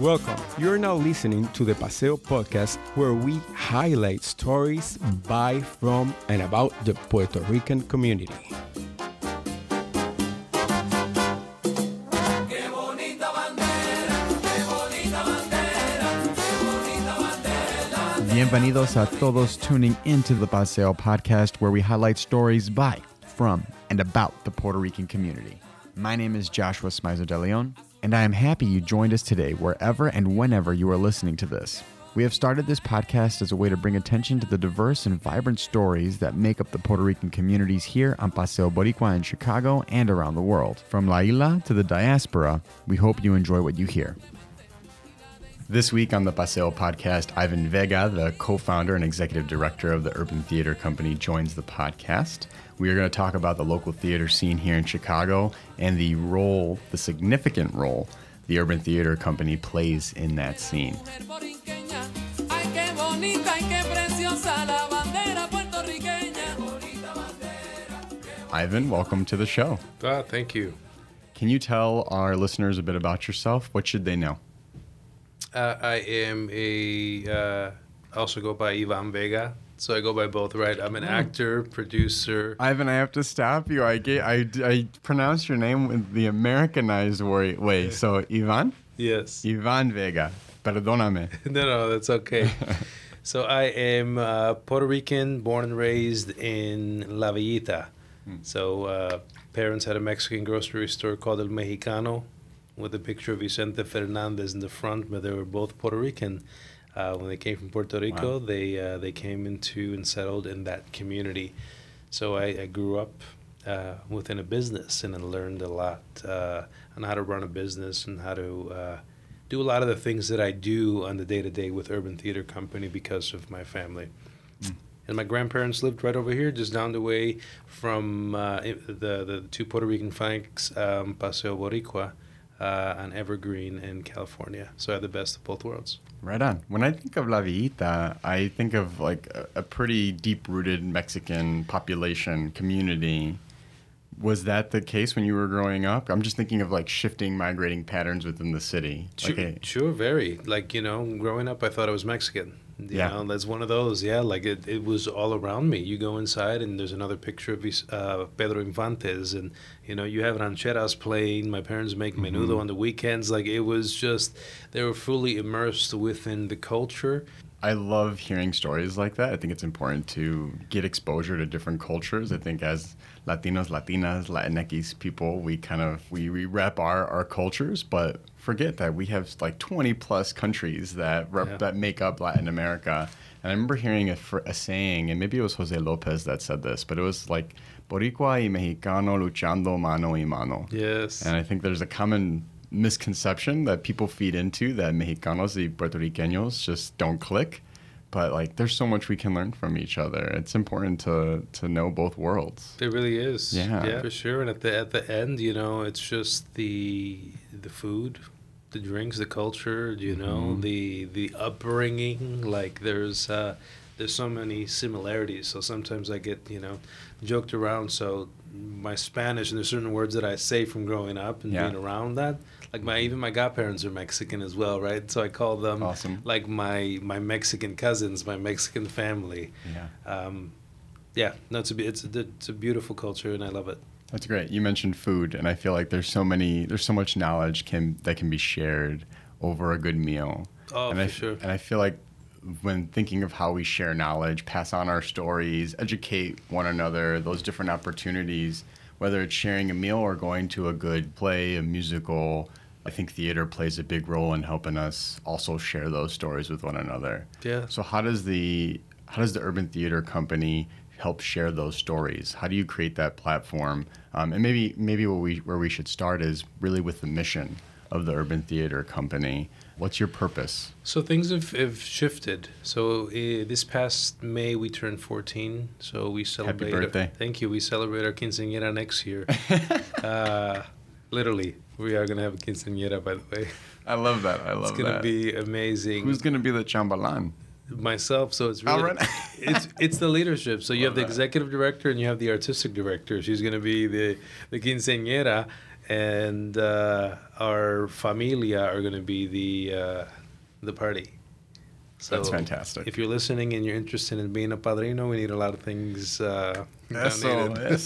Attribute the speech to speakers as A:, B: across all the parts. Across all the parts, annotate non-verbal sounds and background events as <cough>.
A: Welcome. You're now listening to the Paseo podcast, where we highlight stories by, from, and about the Puerto Rican community.
B: Bienvenidos a todos tuning into the Paseo podcast, where we highlight stories by, from, and about the Puerto Rican community. My name is Joshua Smizer de Leon, and I am happy you joined us today, wherever and whenever you are listening to this. We have started this podcast as a way to bring attention to the diverse and vibrant stories that make up the Puerto Rican communities here on Paseo Boricua in Chicago and around the world. From La Isla to the diaspora, we hope you enjoy what you hear. This week on the Paseo podcast, Ivan Vega, the co founder and executive director of the Urban Theater Company, joins the podcast. We are going to talk about the local theater scene here in Chicago and the role, the significant role, the Urban Theater Company plays in that scene. Ivan, welcome to the show.
C: Ah, thank you.
B: Can you tell our listeners a bit about yourself? What should they know?
C: Uh, I am a. Uh, I also go by Ivan Vega, so I go by both. Right, I'm an actor, producer.
B: Ivan, I have to stop you. I get, I, I pronounce your name with the Americanized way. way. So Ivan,
C: Yes.
B: Ivan Vega. Perdóname. <laughs>
C: no, no, that's okay. <laughs> so I am uh, Puerto Rican, born and raised in La Villita. So uh, parents had a Mexican grocery store called El Mexicano, with a picture of Vicente Fernandez in the front, but they were both Puerto Rican. Uh, when they came from Puerto Rico,
B: Wow.
C: they uh, they came into and settled in that community. So I, I grew up uh, within a business and I learned a lot uh, on how to run a business and how to uh, do a lot of the things that I do on the day to day with Urban Theater Company because of my family. And my grandparents lived right over here, just down the way from uh, the the two Puerto Rican flanks, um, Paseo Boricua, uh, on Evergreen in California. So I had the best of both worlds.
B: Right on. When I think of La Villita, I think of like a, a pretty deep rooted Mexican population community. Was that the case when you were growing up? I'm just thinking of like shifting migrating patterns within the city.
C: Sure,
B: a-
C: sure, very. Like, you know, growing up, I thought I was Mexican. You
B: Yeah.
C: know, that's one of those. Yeah, like it, it was all around me. You go inside, and there's another picture of uh, Pedro Infantes, and, you know, you have rancheras playing. My parents make menudo
B: Mm-hmm.
C: on the weekends. Like, it was just, they were fully immersed within the culture.
B: I love hearing stories like that. I think it's important to get exposure to different cultures. I think as Latinos, Latinas, Latinx people, we kind of we, we rep our, our cultures, but forget that we have like 20 plus countries that rep,
C: Yeah.
B: that make up Latin America. And I remember hearing a, a saying, and maybe it was Jose Lopez that said this, but it was like Boricua y Mexicano luchando mano y mano.
C: Yes.
B: And I think there's a common misconception that people feed into that Mexicanos y Puerto Ricanos just don't click. But like, there's so much we can learn from each other. It's important to to know both worlds.
C: It really is.
B: Yeah.
C: yeah, for sure. And at the at the end, you know, it's just the the food, the drinks, the culture. You know,
B: Mhm.
C: the the upbringing. Like there's uh, there's so many similarities. So sometimes I get you know joked around. So my Spanish and there's certain words that I say from growing up and
B: Yeah.
C: being around that. Like my even my godparents are Mexican as well, right? So I call them
B: Awesome.
C: like my my Mexican cousins, my Mexican family.
B: Yeah,
C: Um, yeah, no, it's a, it's a, it's a beautiful culture and I love it.
B: that's great. You mentioned food, and I feel like there's so many, there's so much knowledge can that can be shared over a good meal.
C: Oh,
B: and
C: for
B: I,
C: sure.
B: And I feel like when thinking of how we share knowledge, pass on our stories, educate one another, those different opportunities, whether it's sharing a meal or going to a good play, a musical, I think theater plays a big role in helping us also share those stories with one another.
C: Yeah.
B: So how does the how does the Urban Theater Company help share those stories? How do you create that platform? Um, and maybe maybe what we where we should start is really with the mission of the Urban Theater Company. What's your purpose?
C: So things have, have shifted. So uh, this past May we turned 14. So we celebrate.
B: Happy birthday.
C: thank you. We celebrate our quinceañera next year. <laughs> uh, literally, we are gonna have a quinceañera. By the way,
B: I love that. I love that.
C: it's gonna
B: that.
C: be amazing.
B: Who's gonna be the chambelán?
C: myself. So it's
B: All
C: really
B: right. <laughs>
C: it's it's the leadership. So you have the
B: that.
C: executive director and you have the artistic director. She's going to be the the quinceañera, and uh, our familia are going to be the uh, the party. So
B: That's fantastic.
C: If you're listening and you're interested in being a padrino, we need a lot of things. Uh, donated.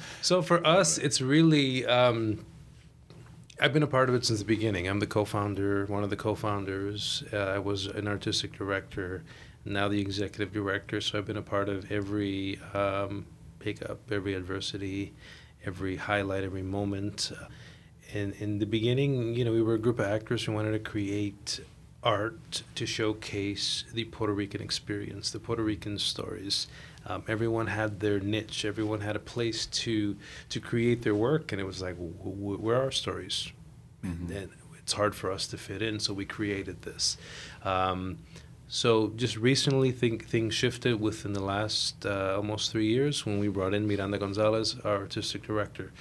C: <laughs> so for us, it's really. Um, I've been a part of it since the beginning. I'm the co-founder, one of the co-founders. Uh, I was an artistic director, now the executive director. So I've been a part of every um, pickup, every adversity, every highlight, every moment. Uh, and in the beginning, you know, we were a group of actors who wanted to create art to showcase the Puerto Rican experience, the Puerto Rican stories. Um, everyone had their niche. Everyone had a place to to create their work, and it was like, w- w- where are our stories?
B: Mhm.
C: And it's hard for us to fit in, so we created this. Um, so just recently, think things shifted within the last uh, almost three years when we brought in Miranda Gonzalez, our artistic director.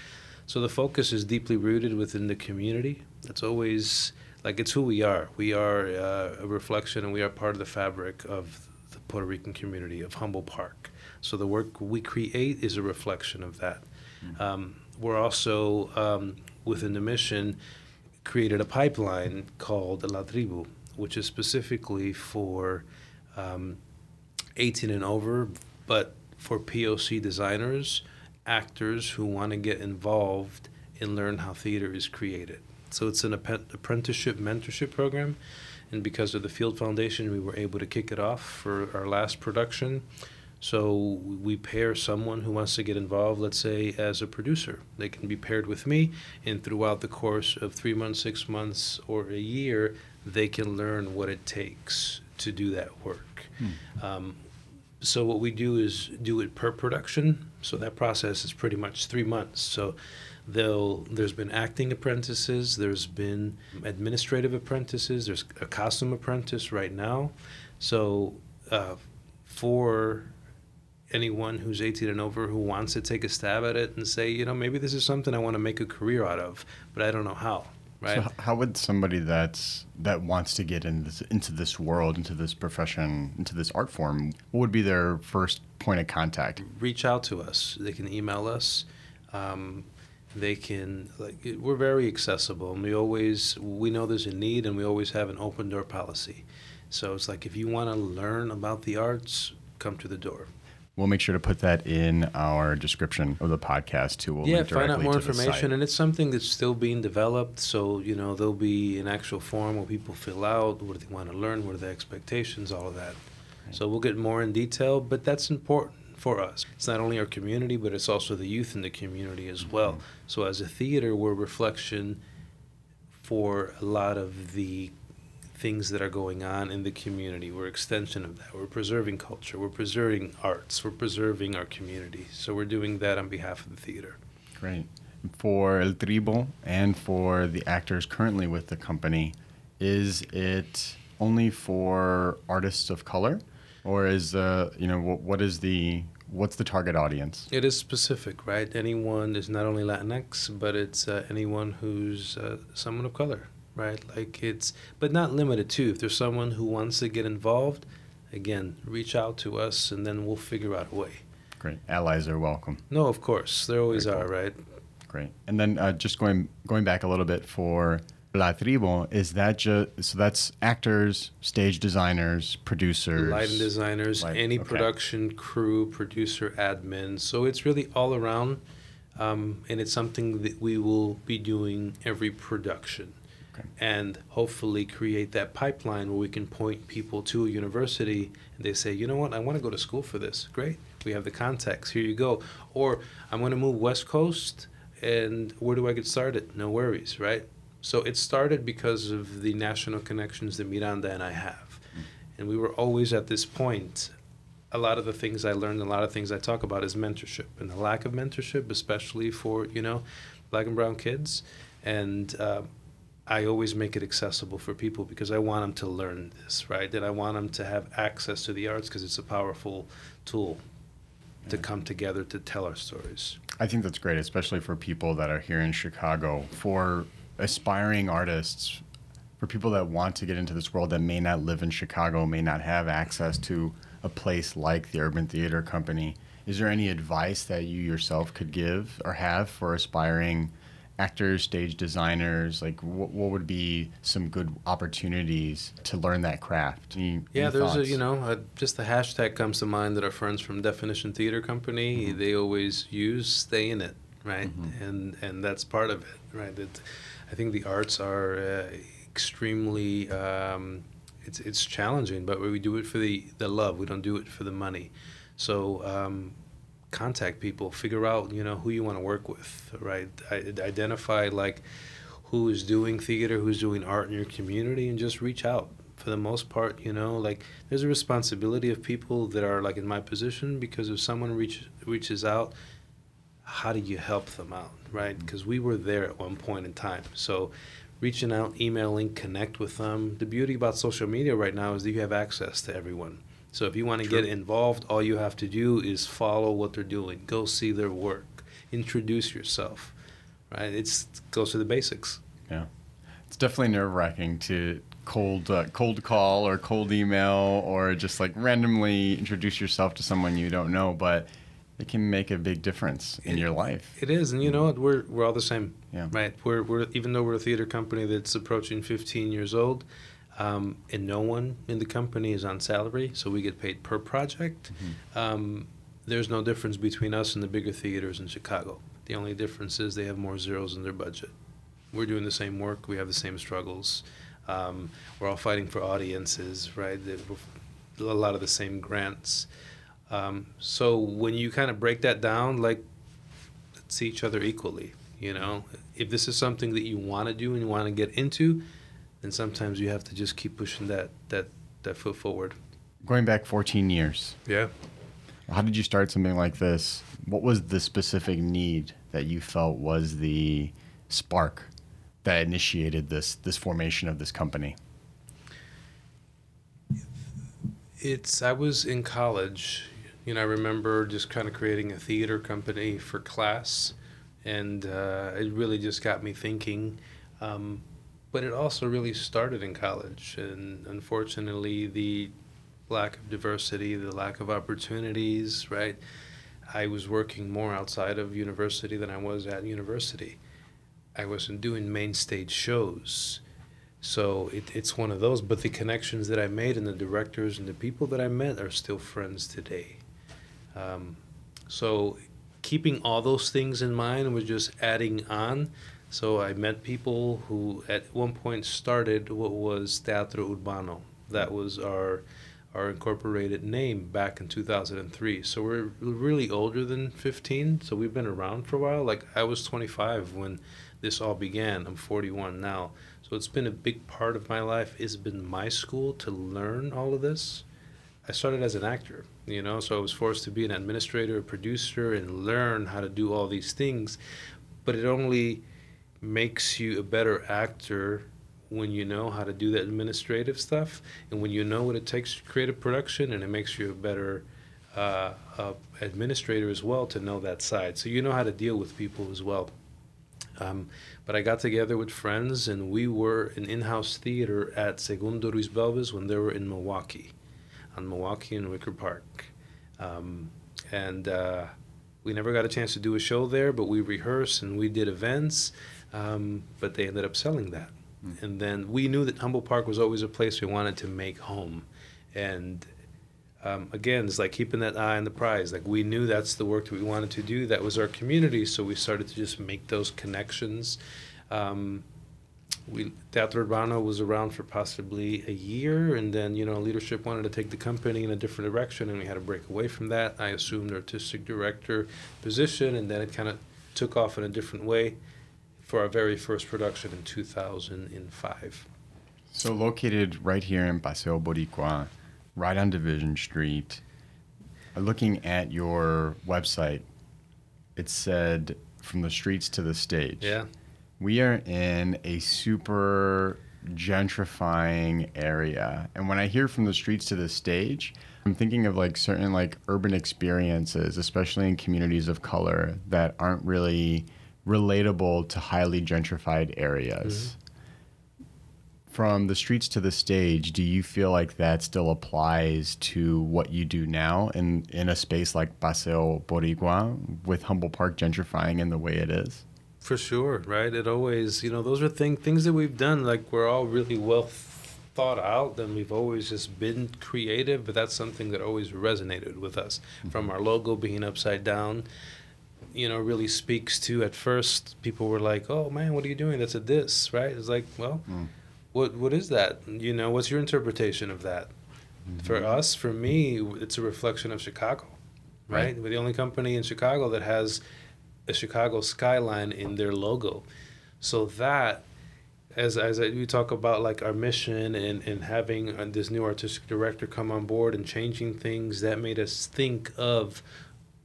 C: So the focus is deeply rooted within the community. That's always like it's who we are. We are uh, a reflection, and we are part of the fabric of the Puerto Rican community of Humboldt Park. So the work we create is a reflection of that. Um, we're also um, within the mission created a pipeline called La Tribu, which is specifically for um, 18 and over, but for POC designers, actors who want to get involved and learn how theater is created. So it's an app- apprenticeship mentorship program, and because of the Field Foundation, we were able to kick it off for our last production. So we pair someone who wants to get involved, let's say, as a producer. They can be paired with me, and throughout the course of three months, six months, or a year, they can learn what it takes to do that work. Um, so what we do is do it per production. So that process is pretty much three months. So they'll there's been acting apprentices, there's been administrative apprentices, there's a costume apprentice right now. So uh, for anyone who's 18 and over who wants to take a stab at it and say, you know, maybe this is something I want to make a career out of, but I don't know how. Right?
B: So how would somebody that's that wants to get in this, into this world, into this profession, into this art form, what would be their first point of contact?
C: reach out to us. They can email us. Um, they can like we're very accessible, and we always we know there's a need, and we always have an open door policy. So it's like if you want to learn about the arts, come to the door.
B: We'll make sure to put that in our description of the podcast too. We'll
C: yeah, find out more information, and it's something that's still being developed. So you know there'll be an actual form where people fill out what do they want to learn, what are the expectations, all of that. So we'll get more in detail, but that's important for us. It's not only our community, but it's also the youth in the community as mm-hmm. well. So as a theater, we're a reflection for a lot of the things that are going on in the community. We're extension of that. We're preserving culture. We're preserving arts. We're preserving our community. So we're doing that on behalf of the theater.
B: Great. For El Tribu and for the actors currently with the company, is it only for artists of color, or is uh, you know what, what is the what's the target audience?
C: It is specific, right? Anyone is not only Latinx, but it's uh, anyone who's uh, someone of color, right? Like it's, but not limited to. If there's someone who wants to get involved, again, reach out to us, and then we'll figure out a way.
B: Great. Allies are welcome.
C: No, of course, there always
B: Very
C: are, right?
B: Great. And then uh, just going going back a little bit for La Tribu, is that just so that's actors, stage designers, producers,
C: Lighting designers,
B: Light-
C: any
B: okay.
C: production crew, producer, admin. So it's really all around, um, and it's something that we will be doing every production.
B: Okay.
C: And hopefully create that pipeline where we can point people to a university and they say, you know what, I want to go to school for this. Great. We have the contacts. Here you go. Or I'm going to move West Coast and where do I get started? No worries, right? So it started because of the national connections that Miranda and I have. And we were always at this point. A lot of the things I learned, a lot of things I talk about is mentorship and the lack of mentorship, especially for, you know, black and brown kids. And uh, I always make it accessible for people because I want them to learn this, right? And I want them to have access to the arts because it's a powerful tool to come together to tell our stories.
B: I think that's great, especially for people that are here in Chicago, for aspiring artists, for people that want to get into this world that may not live in Chicago, may not have access to a place like the Urban Theater Company. Is there any advice that you yourself could give or have for aspiring actors, stage designers? Like, what, what would be some good opportunities to learn that craft? Any,
C: Yeah,
B: any
C: there's a you know a, just the hashtag comes to mind that our friends from Definition Theater Company
B: Mm-hmm.
C: they always use. Stay in it, right? And and that's part of it, right? It, I think the arts are uh, extremely. Um, it's it's challenging, but we do it for the the love. We don't do it for the money. So. Um, contact people figure out you know who you want to work with right? I, identify like who is doing theater who's doing art in your community and just reach out. For the most part you know like there's a responsibility of people that are like in my position because if someone reach, reaches out how do you help them out right? Mm. Because we were there at one point in time. So reaching out emailing connect with them. The beauty about social media right now is that you have access to everyone so if you want to get involved all you have to do is follow what they're doing go see their work introduce yourself right it's it goes to the basics
B: Yeah, it's definitely nerve wracking to cold uh, cold call or cold email or just like randomly introduce yourself to someone you don't know, but it can make a big difference in your life.
C: It is, and you know what? We're we're all the same,
B: Yeah.
C: right? We're we're even though we're a theater company that's approaching 15 years old, um, and no one in the company is on salary, so we get paid per project. Um, there's no difference between us and the bigger theaters in Chicago. The only difference is they have more zeros in their budget. We're doing the same work. We have the same struggles. Um, we're all fighting for audiences, right? A lot of the same grants. Um, so when you kind of break that down, like let's see each other equally. You know, if this is something that you want to do and you want to get into, then sometimes you have to just keep pushing that that that foot forward.
B: Going back 14 years,
C: Yeah.
B: how did you start something like this? What was the specific need that you felt was the spark that initiated this this formation of this company?
C: It's I was in college, you know. I remember just kind of creating a theater company for class, and uh, it really just got me thinking. Um, but it also really started in college, and unfortunately, the lack of diversity, the lack of opportunities, right? I was working more outside of university than I was at university. I wasn't doing main stage shows. So it, it's one of those, but the connections that I made and the directors and the people that I met are still friends today. Um, so keeping all those things in mind was just adding on. So I met people who at one point started what was Teatro Urbano. That was our our incorporated name back in 2003. So we're really older than 15. So we've been around for a while. Like I was 25 when this all began. I'm 41 now. So it's been a big part of my life. It's been my school to learn all of this. I started as an actor, you know, so I was forced to be an administrator, a producer, and learn how to do all these things. But it only makes you a better actor when you know how to do that administrative stuff and when you know what it takes to create a production, and it makes you a better uh, uh, administrator as well to know that side. So you know how to deal with people as well. Um, but I got together with friends, and we were an in-house theater at Segundo Ruiz Belvis when they were in Milwaukee, on Milwaukee and Wicker Park, um, and uh, we never got a chance to do a show there. But we rehearsed and we did events, um, but they ended up selling that. And then we knew that Humboldt Park was always a place we wanted to make home, and um, again, it's like keeping that eye on the prize. Like we knew that's the work that we wanted to do. That was our community, so we started to just make those connections. Um, we Teatro Urbano was around for possibly a year, and then you know leadership wanted to take the company in a different direction, and we had to break away from that. I assumed artistic director position, and then it kind of took off in a different way for our very first production in 2005.
B: So located right here in Paseo Boricua, right on Division Street. uh, Looking at your website, it said from the streets to the stage.
C: Yeah.
B: We are in a super gentrifying area. And when I hear from the streets to the stage, I'm thinking of like certain like urban experiences, especially in communities of color that aren't really relatable to highly gentrified areas. Mm-hmm. From the streets to the stage, do you feel like that still applies to what you do now in, in a space like Paseo Boricua with Humboldt Park gentrifying in the way it is?
C: For sure, right? It always, you know, those are thing, things that we've done. Like we're all really well thought out, and we've always just been creative. But that's something that always resonated with us. Mm-hmm. From our logo being upside down, you know, really speaks to. At first, people were like, "Oh man, what are you doing? That's a diss, right?" It's like, well, mm. what what is that? You know, what's your interpretation of that? Mm-hmm. For us, for me, it's a reflection of Chicago, right? right? We're the only company in Chicago that has a Chicago skyline in their logo. So that, as as we talk about like our mission and and having uh, this new artistic director come on board and changing things, that made us think of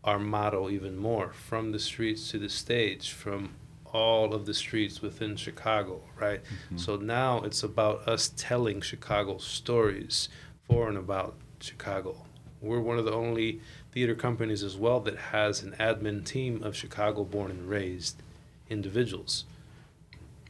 C: our motto even more from the streets to the stage, from all of the streets within Chicago, right? Mm-hmm. So now it's about us telling Chicago stories for and about Chicago. We're one of the only theater companies as well that has an admin team of Chicago born and raised individuals.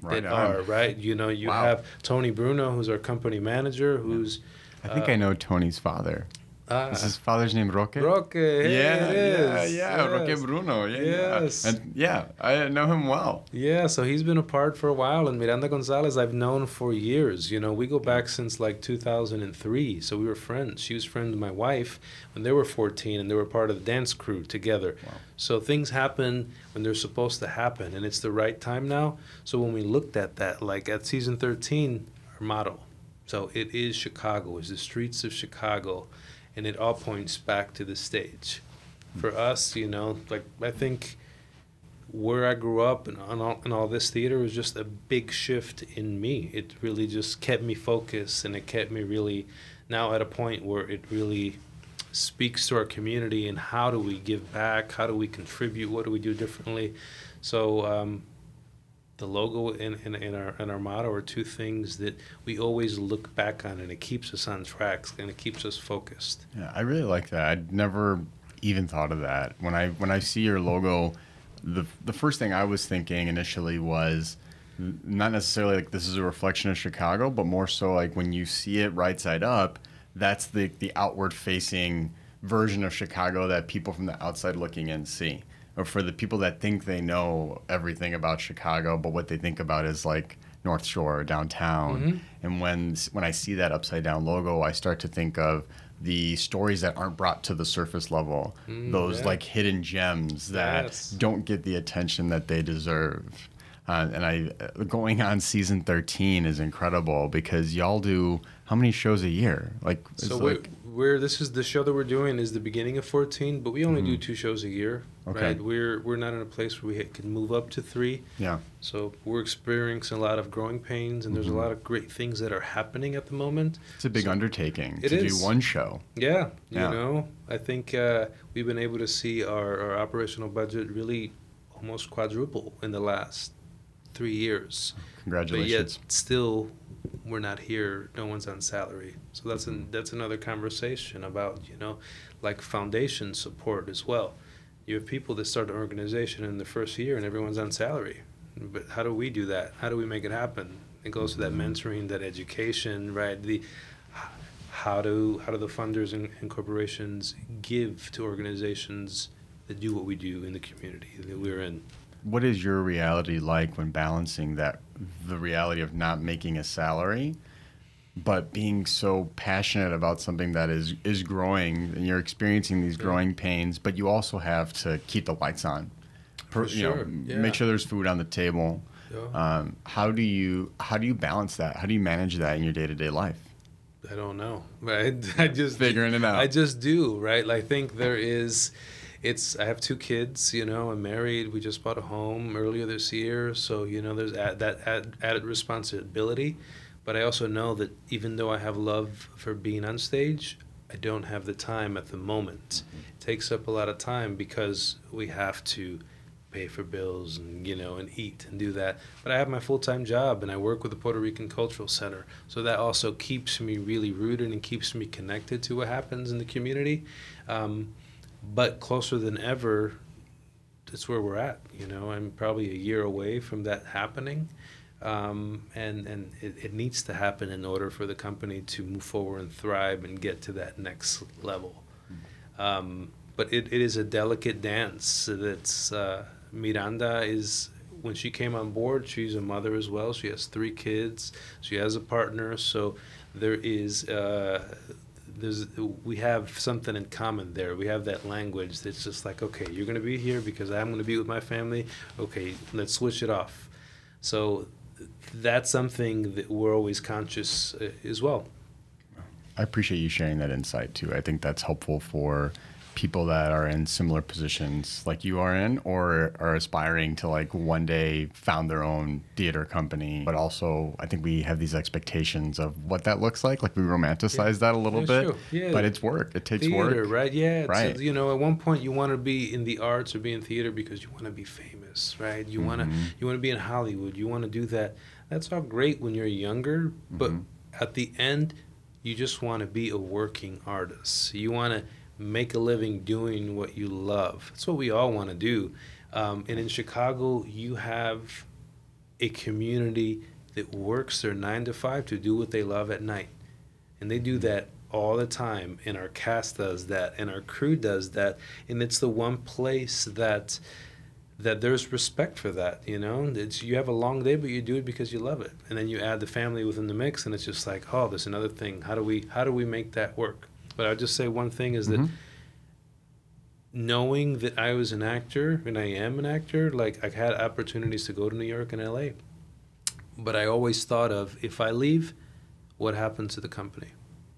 C: Right that on. are, right? You know, you wow. have Tony Bruno, who's our company manager, who's.
B: I think uh, I know Tony's father. Ah. Is his father's name Roque?
C: Roque.
B: Yeah, yeah, yeah, yes. Roque Bruno. Yeah, yes. Yeah. And yeah, I know him well.
C: Yeah, so he's been apart for a while, and Miranda Gonzalez I've known for years. You know, we go back since like 2003, so we were friends. She was friends with my wife when they were 14, and they were part of the dance crew together. Wow. So things happen when they're supposed to happen, and it's the right time now. So when we looked at that, like at season 13, our motto. So it is Chicago, is the streets of Chicago and it all points back to the stage. For us, you know, like I think where I grew up and, and, all, and all this theater was just a big shift in me. It really just kept me focused and it kept me really now at a point where it really speaks to our community and how do we give back, how do we contribute, what do we do differently. So um, the logo and, and, and, our and our motto are two things that we always look back on and it keeps us on track and it keeps us focused.
B: Yeah i really like that. I'd never even thought of that. When i when i see your logo the the first thing i was thinking initially was not necessarily like this is a reflection of chicago but more so like when you see it right side up that's the the outward facing version of chicago that people from the outside looking in see or for the people that think they know everything about Chicago, but what they think about is like North Shore, downtown. Mm-hmm. And when when I see that upside down logo, I start to think of the stories that aren't brought to the surface level, mm, those yeah. like hidden gems that yes. don't get the attention that they deserve. Uh, and I going on season 13 is incredible because y'all do how many shows a year? Like
C: so like, we're this is the show that we're doing is the beginning of 14 but we only mm-hmm. do two shows a year okay. right? We're we're not in a place where we can move up to three.
B: Yeah.
C: So we're experiencing a lot of growing pains and there's mm-hmm. a lot of great things that are happening at the moment.
B: It's a big
C: so
B: undertaking to is. do one show.
C: Yeah yeah. you know i think uh, we've been able to see our, our operational budget really almost quadruple in the last three years.
B: Congratulations.
C: But yet still we're not here. No one's on salary. So that's an, that's another conversation about you know like foundation support as well you have people that start an organization in the first year and everyone's on salary. But how do we do that? How do we make it happen? It goes to that mentoring that education right? The how do how do the funders and, and corporations give to organizations that do what we do in the community that we're in?
B: What is your reality like when balancing that the reality of not making a salary but being so passionate about something that is is growing and you're experiencing these growing pains but you also have to keep the lights on
C: you sure. know
B: yeah. make sure there's food on the table yeah. um, how do you how do you balance that how do you manage that in your day-to-day life
C: i don't know right i just
B: figuring it out
C: i just do right i think there is it's I have two kids. You know, I'm married. We just bought a home earlier this year, so you know there's ad, that ad, added responsibility. But I also know that even though I have love for being on stage, I don't have the time at the moment. Mm-hmm. It takes up a lot of time because we have to pay for bills and you know and eat and do that but i have my full-time job and i work with the puerto rican cultural center so that also keeps me really rooted and keeps me connected to what happens in the community um, but closer than ever, that's where we're at. You know, I'm probably a year away from that happening. Um, and and it, it, needs to happen in order for the company to move forward and thrive and get to that next level. Um, but it, it is a delicate dance. That's uh, Miranda is when she came on board, she's a mother as well. She has three kids. She has a partner. So there is uh, there's we have something in common there. We have that language that's just like, okay, you're gonna be here because I'm gonna be with my family. Okay, let's switch it off. So that's something that we're always conscious uh, as well.
B: I appreciate you sharing that insight too. I think that's helpful for people that are in similar positions like you are in or are aspiring to like one day found their own theater company but also i think we have these expectations of what that looks like like we romanticize yeah. that a little yeah, bit sure. yeah. but it's work it takes
C: theater,
B: work
C: right yeah right. you know at one point you want to be in the arts or be in theater because you want to be famous right you mm-hmm. want to you want to be in hollywood you want to do that that's all great when you're younger but mm-hmm. at the end you just want to be a working artist you want to make a living doing what you love. That's what we all want to do. Um, and in Chicago, you have a community that works their nine to five to do what they love at night. And they do that all the time. And our cast does that, and our crew does that. And it's the one place that that there's respect for that you know it's you have a long day but you do it because you love it and then you add the family within the mix and it's just like oh there's another thing how do we how do we make that work but I'll just say one thing is mm-hmm. that knowing that I was an actor and I am an actor, like I had opportunities to go to New York and LA. But I always thought of if I leave, what happens to the company?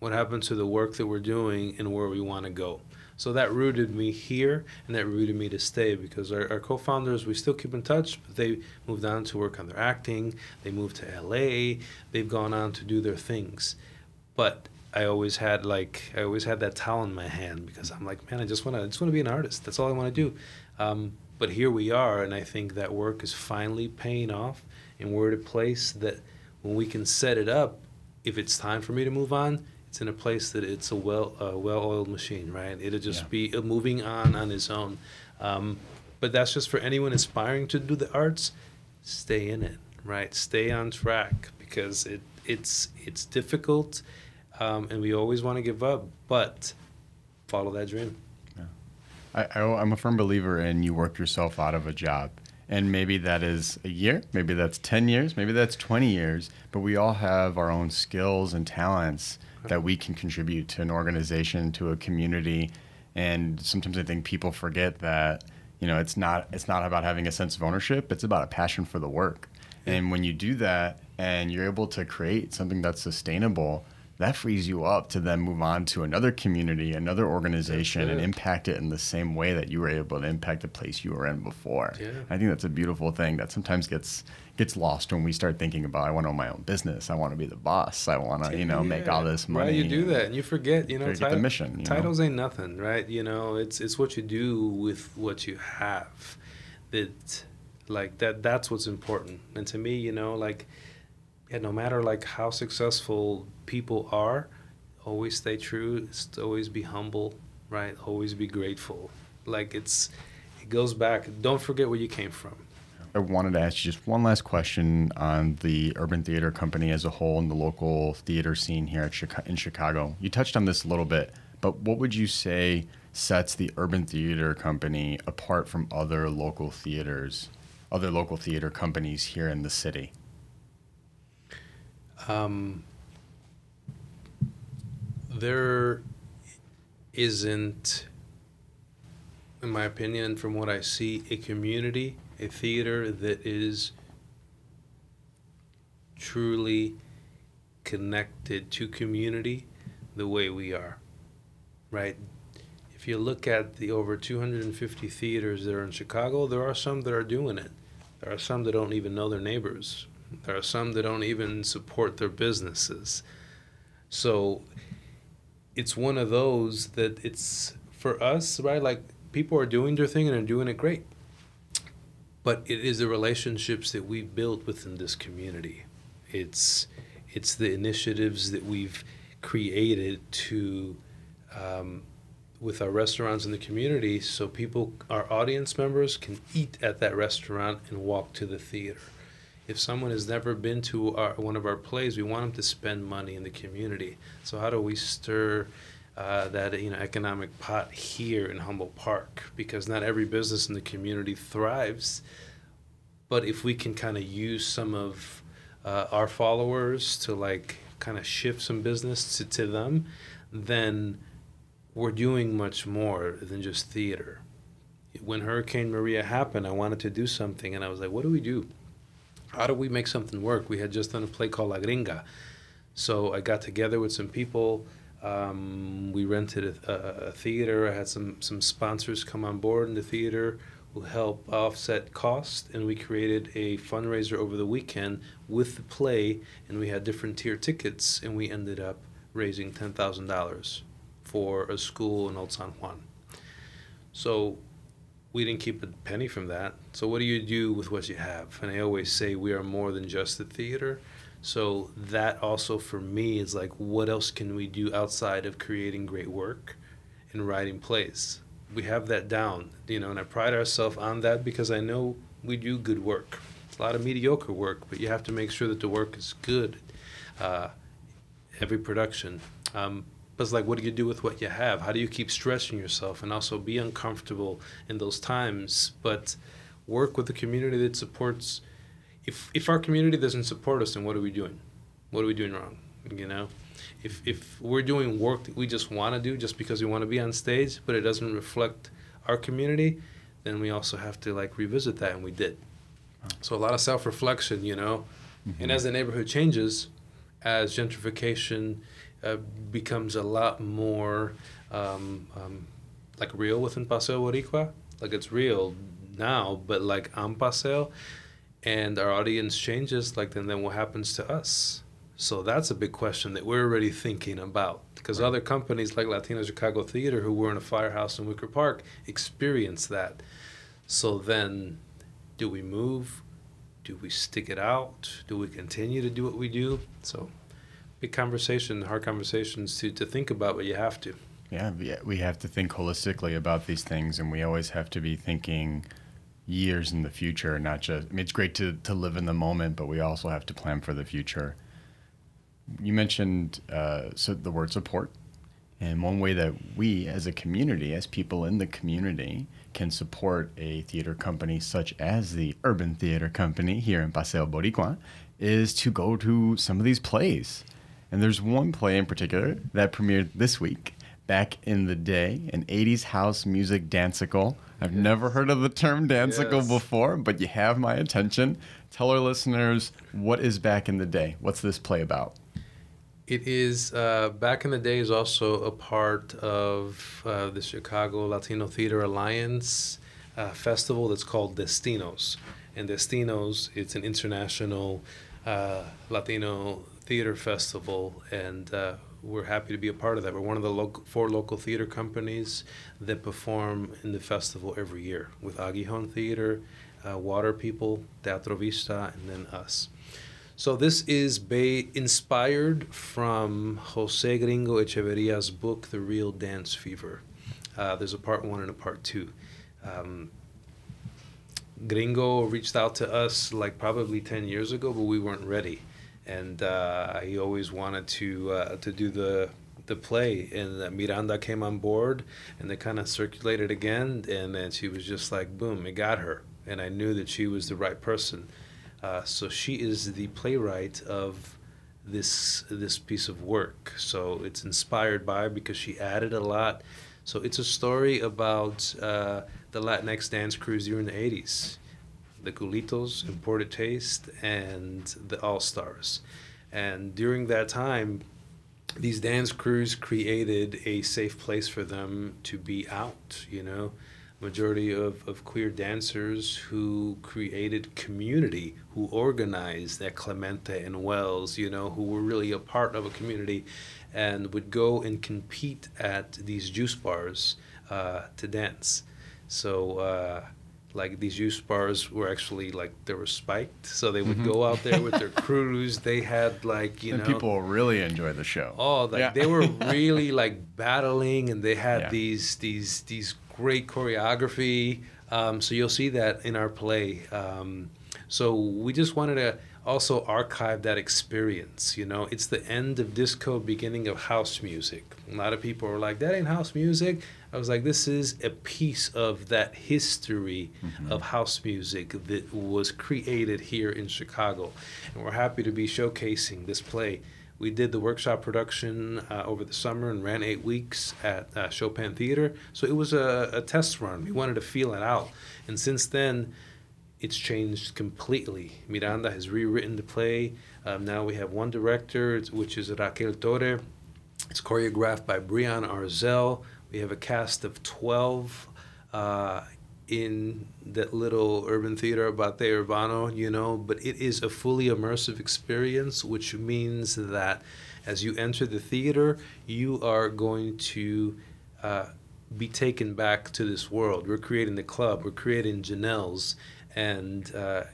C: What happens to the work that we're doing and where we want to go? So that rooted me here and that rooted me to stay because our, our co founders, we still keep in touch, but they moved on to work on their acting. They moved to LA. They've gone on to do their things. But I always had like I always had that towel in my hand because I'm like, man, I just want to I just want to be an artist. That's all I want to do. Um, but here we are, and I think that work is finally paying off, and we're at a place that when we can set it up, if it's time for me to move on, it's in a place that it's a well a well-oiled machine, right? It'll just yeah. be moving on on its own. Um, but that's just for anyone aspiring to do the arts. Stay in it, right? Stay on track because it it's it's difficult um, and we always want to give up, but follow that dream. Yeah.
B: I, I, I'm a firm believer in you work yourself out of a job. And maybe that is a year, maybe that's 10 years, maybe that's 20 years, but we all have our own skills and talents that we can contribute to an organization, to a community. And sometimes I think people forget that, you know, it's not it's not about having a sense of ownership, it's about a passion for the work. And when you do that and you're able to create something that's sustainable, that frees you up to then move on to another community, another organization, and impact it in the same way that you were able to impact the place you were in before. Yeah. I think that's a beautiful thing that sometimes gets gets lost when we start thinking about I want to own my own business. I want to be the boss. I want to, you know, yeah. make all this money.
C: Right, you do that and you forget, you know,
B: forget the mission.
C: titles know? ain't nothing, right? You know, it's it's what you do with what you have. That like that that's what's important. And to me, you know, like yeah, no matter like how successful people are, always stay true. Always be humble, right? Always be grateful. Like it's, it goes back. Don't forget where you came from.
B: I wanted to ask you just one last question on the Urban Theater Company as a whole and the local theater scene here in Chicago. You touched on this a little bit, but what would you say sets the Urban Theater Company apart from other local theaters, other local theater companies here in the city?
C: Um, there isn't, in my opinion, from what I see, a community, a theater that is truly connected to community the way we are, right? If you look at the over 250 theaters that are in Chicago, there are some that are doing it. There are some that don't even know their neighbors. There are some that don't even support their businesses. So it's one of those that it's for us, right? Like people are doing their thing and they're doing it great. But it is the relationships that we've built within this community. It's it's the initiatives that we've created to um, with our restaurants in the community so people our audience members can eat at that restaurant and walk to the theater if someone has never been to our, one of our plays, we want them to spend money in the community. So how do we stir uh, that you know economic pot here in Humboldt Park? Because not every business in the community thrives, but if we can kind of use some of uh, our followers to like kind of shift some business to, to them, then we're doing much more than just theater. When Hurricane Maria happened, I wanted to do something, and I was like, what do we do? How do we make something work? We had just done a play called La Gringa. So I got together with some people. Um, we rented a, a, a, theater. I had some, some sponsors come on board in the theater who help offset cost, and we created a fundraiser over the weekend with the play, and we had different tier tickets, and we ended up raising ten thousand dollars for a school in Old San Juan. So we didn't keep a penny from that. So what do you do with what you have? And I always say we are more than just the theater. So that also for me is like what else can we do outside of creating great work and writing plays? We have that down, you know, and I pride ourselves on that because I know we do good work. It's a lot of mediocre work, but you have to make sure that the work is good. Uh, every production. Um, but it's like, what do you do with what you have? How do you keep stretching yourself and also be uncomfortable in those times, but work with a community that supports? If if our community doesn't support us, then what are we doing? What are we doing wrong? You know, if if we're doing work that we just want to do just because we want to be on stage, but it doesn't reflect our community, then we also have to like revisit that, and we did. So a lot of self reflection, you know, mm-hmm. and as the neighborhood changes, as gentrification uh, becomes a lot more um, um, like real within Paseo Boricua. Like it's real now, but like on Paseo, and our audience changes, like then then what happens to us? So that's a big question that we're already thinking about because right. other companies like Latino Chicago Theater, who were in a firehouse in Wicker Park, experience that. So then, do we move? Do we stick it out? Do we continue to do what we do? So big conversation, hard conversations to, to think about, but you have to.
B: Yeah, we have to think holistically about these things, and we always have to be thinking years in the future, not just. I mean, it's great to, to live in the moment, but we also have to plan for the future. You mentioned uh, so the word support, and one way that we, as a community, as people in the community, can support a theater company such as the Urban Theater Company here in Paseo Boricua is to go to some of these plays. And there's one play in particular that premiered this week. Back in the day, an 80s house music dancicle. I've yes. never heard of the term dancicle yes. before, but you have my attention. Tell our listeners what is Back in the Day? What's this play about?
C: It is uh, Back in the Day is also a part of uh, the Chicago Latino Theater Alliance uh, festival that's called Destinos. And Destinos, it's an international uh, Latino theater festival, and uh, we're happy to be a part of that. We're one of the local, four local theater companies that perform in the festival every year with Aguijon Theater, uh, Water People, Teatro Vista, and then us. So this is ba- inspired from Jose Gringo Echeverria's book, The Real Dance Fever. Uh, there's a part one and a part two. Um, Gringo reached out to us like probably 10 years ago, but we weren't ready and uh, he always wanted to uh, to do the the play. And uh, Miranda came on board, and they kind of circulated again, and then she was just like, boom, it got her, and I knew that she was the right person. Uh, so she is the playwright of this this piece of work. So it's inspired by because she added a lot. So it's a story about uh, the Latinx dance crews during the 80s the Culitos, Imported Taste, and the All Stars. And during that time, these dance crews created a safe place for them to be out, you know. Majority of, of queer dancers who created community, who organized at Clemente and Wells, you know, who were really a part of a community and would go and compete at these juice bars uh, to dance. So, uh, like these juice bars were actually like they were spiked. So they would mm-hmm. go out there with their <laughs> crews. They had like you
B: and
C: know
B: people really enjoy the show.
C: Oh like yeah. they were <laughs> really like battling and they had yeah. these these these great choreography. Um, so you'll see that in our play. Um, so we just wanted to also archive that experience you know? It's the end of disco beginning of house music. A lot of people are like that ain't house music I was like, this is a piece of that history mm-hmm. of house music that was created here in Chicago. And we're happy to be showcasing this play. We did the workshop production uh, over the summer and ran eight weeks at uh, Chopin Theater. So it was a, a test run. We wanted to feel it out. And since then, it's changed completely. Miranda has rewritten the play. Um, now we have one director, which is Raquel Torre. It's choreographed by Brian Arzel. We have a cast of 12 uh, in that little urban theater Abate Urbano, you know, but it is a fully immersive experience, which means that as you enter the theater, you are going to uh, be taken back to this world. We're creating the club, we're creating Janelle's, and uh,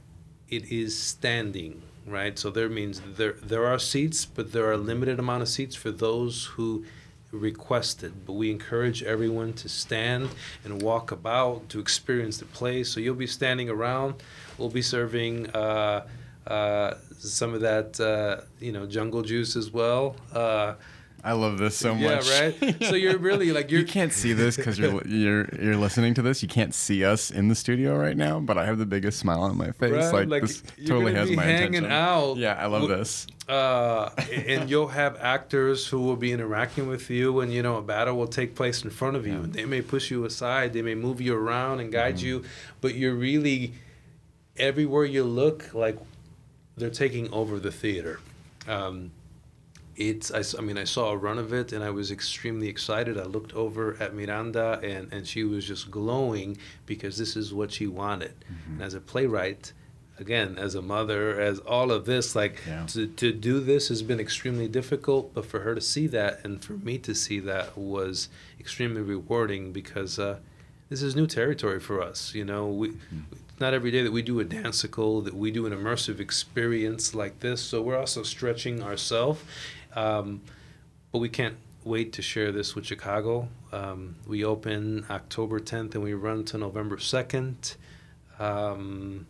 C: it is standing right so there means there there are seats but there are a limited amount of seats for those who requested but we encourage everyone to stand and walk about to experience the place. So you'll be standing around. We'll be serving uh, uh, some of that uh, you know jungle juice as well. Uh,
B: I love this so much.
C: Yeah, right. So you're <laughs> really like you're.
B: you can't see this because you're you're you're listening to this. You can't see us in the studio right now, but I have the biggest smile on my face.
C: Right?
B: Like,
C: like,
B: this totally has my
C: hanging
B: attention.
C: out.
B: Yeah, I love this.
C: Uh, and you'll have actors who will be interacting with you, and you know a battle will take place in front of you, yeah. and they may push you aside, they may move you around and guide mm-hmm. you, but you're really everywhere you look like they're taking over the theater. Um, it's I, I, mean I saw a run of it and I was extremely excited. I looked over at Miranda and, and she was just glowing because this is what she wanted. Mm-hmm. And as a playwright, again, as a mother, as all of this, like yeah. to, to do this has been extremely difficult, but for her to see that and for me to see that was extremely rewarding because uh, this is new territory for us. You know, we. Mm-hmm not every day that we do a dancicle, that we do an immersive experience like this. So we're also stretching ourselves um, but we can't wait to share this with Chicago. Um, we open October 10th and we run to November 2nd. Um,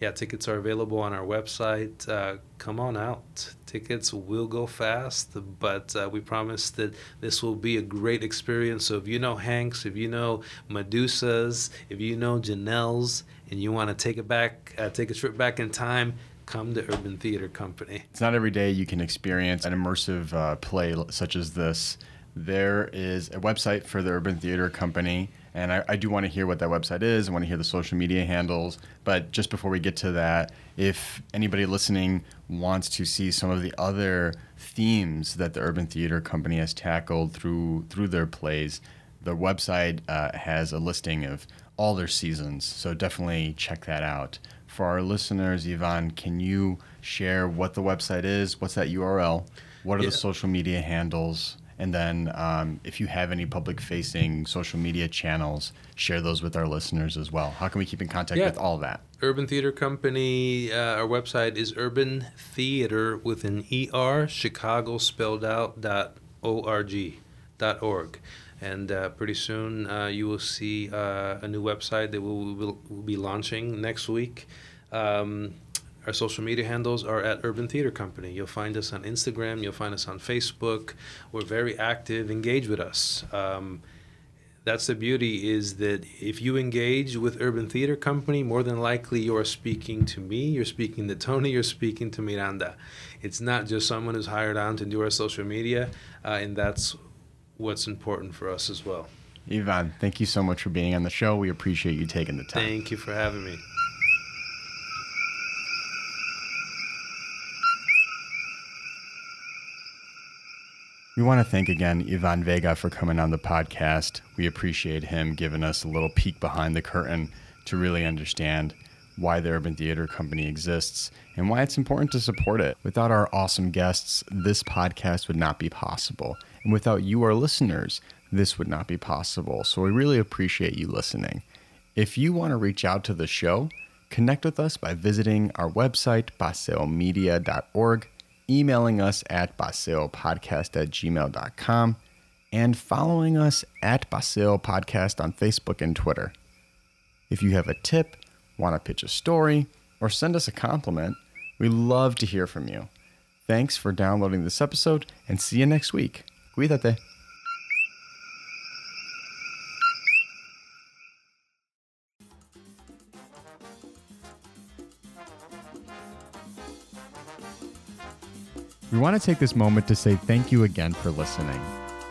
C: yeah, tickets are available on our website. Uh, come on out. Tickets will go fast, but uh, we promise that this will be a great experience. So if you know Hanks, if you know Medusas, if you know Janelle's, and you want to take it back, uh, take a trip back in time, come to Urban Theater Company.
B: It's not every day you can experience an immersive uh, play such as this. There is a website for the Urban Theater Company, and I, I do want to hear what that website is. I want to hear the social media handles. But just before we get to that, if anybody listening wants to see some of the other themes that the Urban Theater Company has tackled through through their plays, the website uh, has a listing of all their seasons. So definitely check that out for our listeners, Ivan, can you share what the website is? What's that URL? What are yeah. the social media handles? And then, um, if you have any public facing social media channels, share those with our listeners as well. How can we keep in contact yeah. with all of that?
C: Urban Theater Company, uh, our website is urban theater with an ER, Chicago spelled out dot org. Dot org. And uh, pretty soon uh, you will see uh, a new website that we will, will be launching next week. Um, our social media handles are at Urban Theater Company. You'll find us on Instagram. You'll find us on Facebook. We're very active. Engage with us. Um, that's the beauty is that if you engage with Urban Theater Company, more than likely you are speaking to me, you're speaking to Tony, you're speaking to Miranda. It's not just someone who's hired on to do our social media, uh, and that's what's important for us as well.
B: Ivan, thank you so much for being on the show. We appreciate you taking the time.
C: Thank you for having me.
B: We want to thank again Ivan Vega for coming on the podcast. We appreciate him giving us a little peek behind the curtain to really understand why the Urban Theater Company exists and why it's important to support it. Without our awesome guests, this podcast would not be possible. And without you, our listeners, this would not be possible. So we really appreciate you listening. If you want to reach out to the show, connect with us by visiting our website, paseomedia.org emailing us at paseopodcast at gmail.com, and following us at Paseo Podcast on Facebook and Twitter. If you have a tip, want to pitch a story, or send us a compliment, we love to hear from you. Thanks for downloading this episode, and see you next week. Cuídate. We want to take this moment to say thank you again for listening.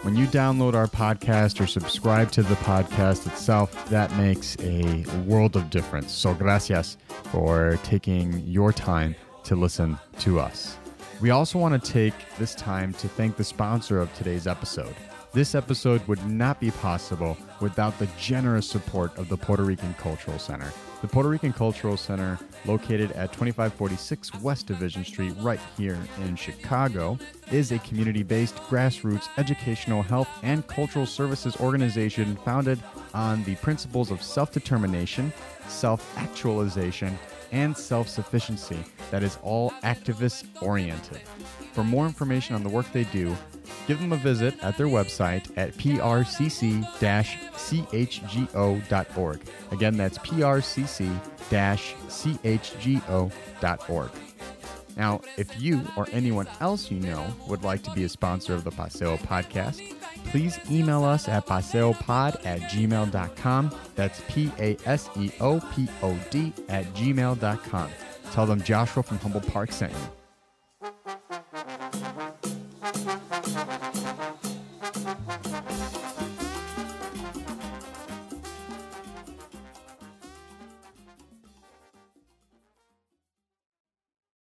B: When you download our podcast or subscribe to the podcast itself, that makes a world of difference. So, gracias for taking your time to listen to us. We also want to take this time to thank the sponsor of today's episode. This episode would not be possible without the generous support of the Puerto Rican Cultural Center. The Puerto Rican Cultural Center, located at 2546 West Division Street, right here in Chicago, is a community based grassroots educational health and cultural services organization founded on the principles of self determination, self actualization, and self sufficiency that is all activist oriented. For more information on the work they do, give them a visit at their website at prcc chgo.org. Again, that's prcc chgo.org. Now, if you or anyone else you know would like to be a sponsor of the Paseo podcast, please email us at paseopod at gmail.com. That's P A S E O P O D at gmail.com. Tell them Joshua from Humboldt Park sent you.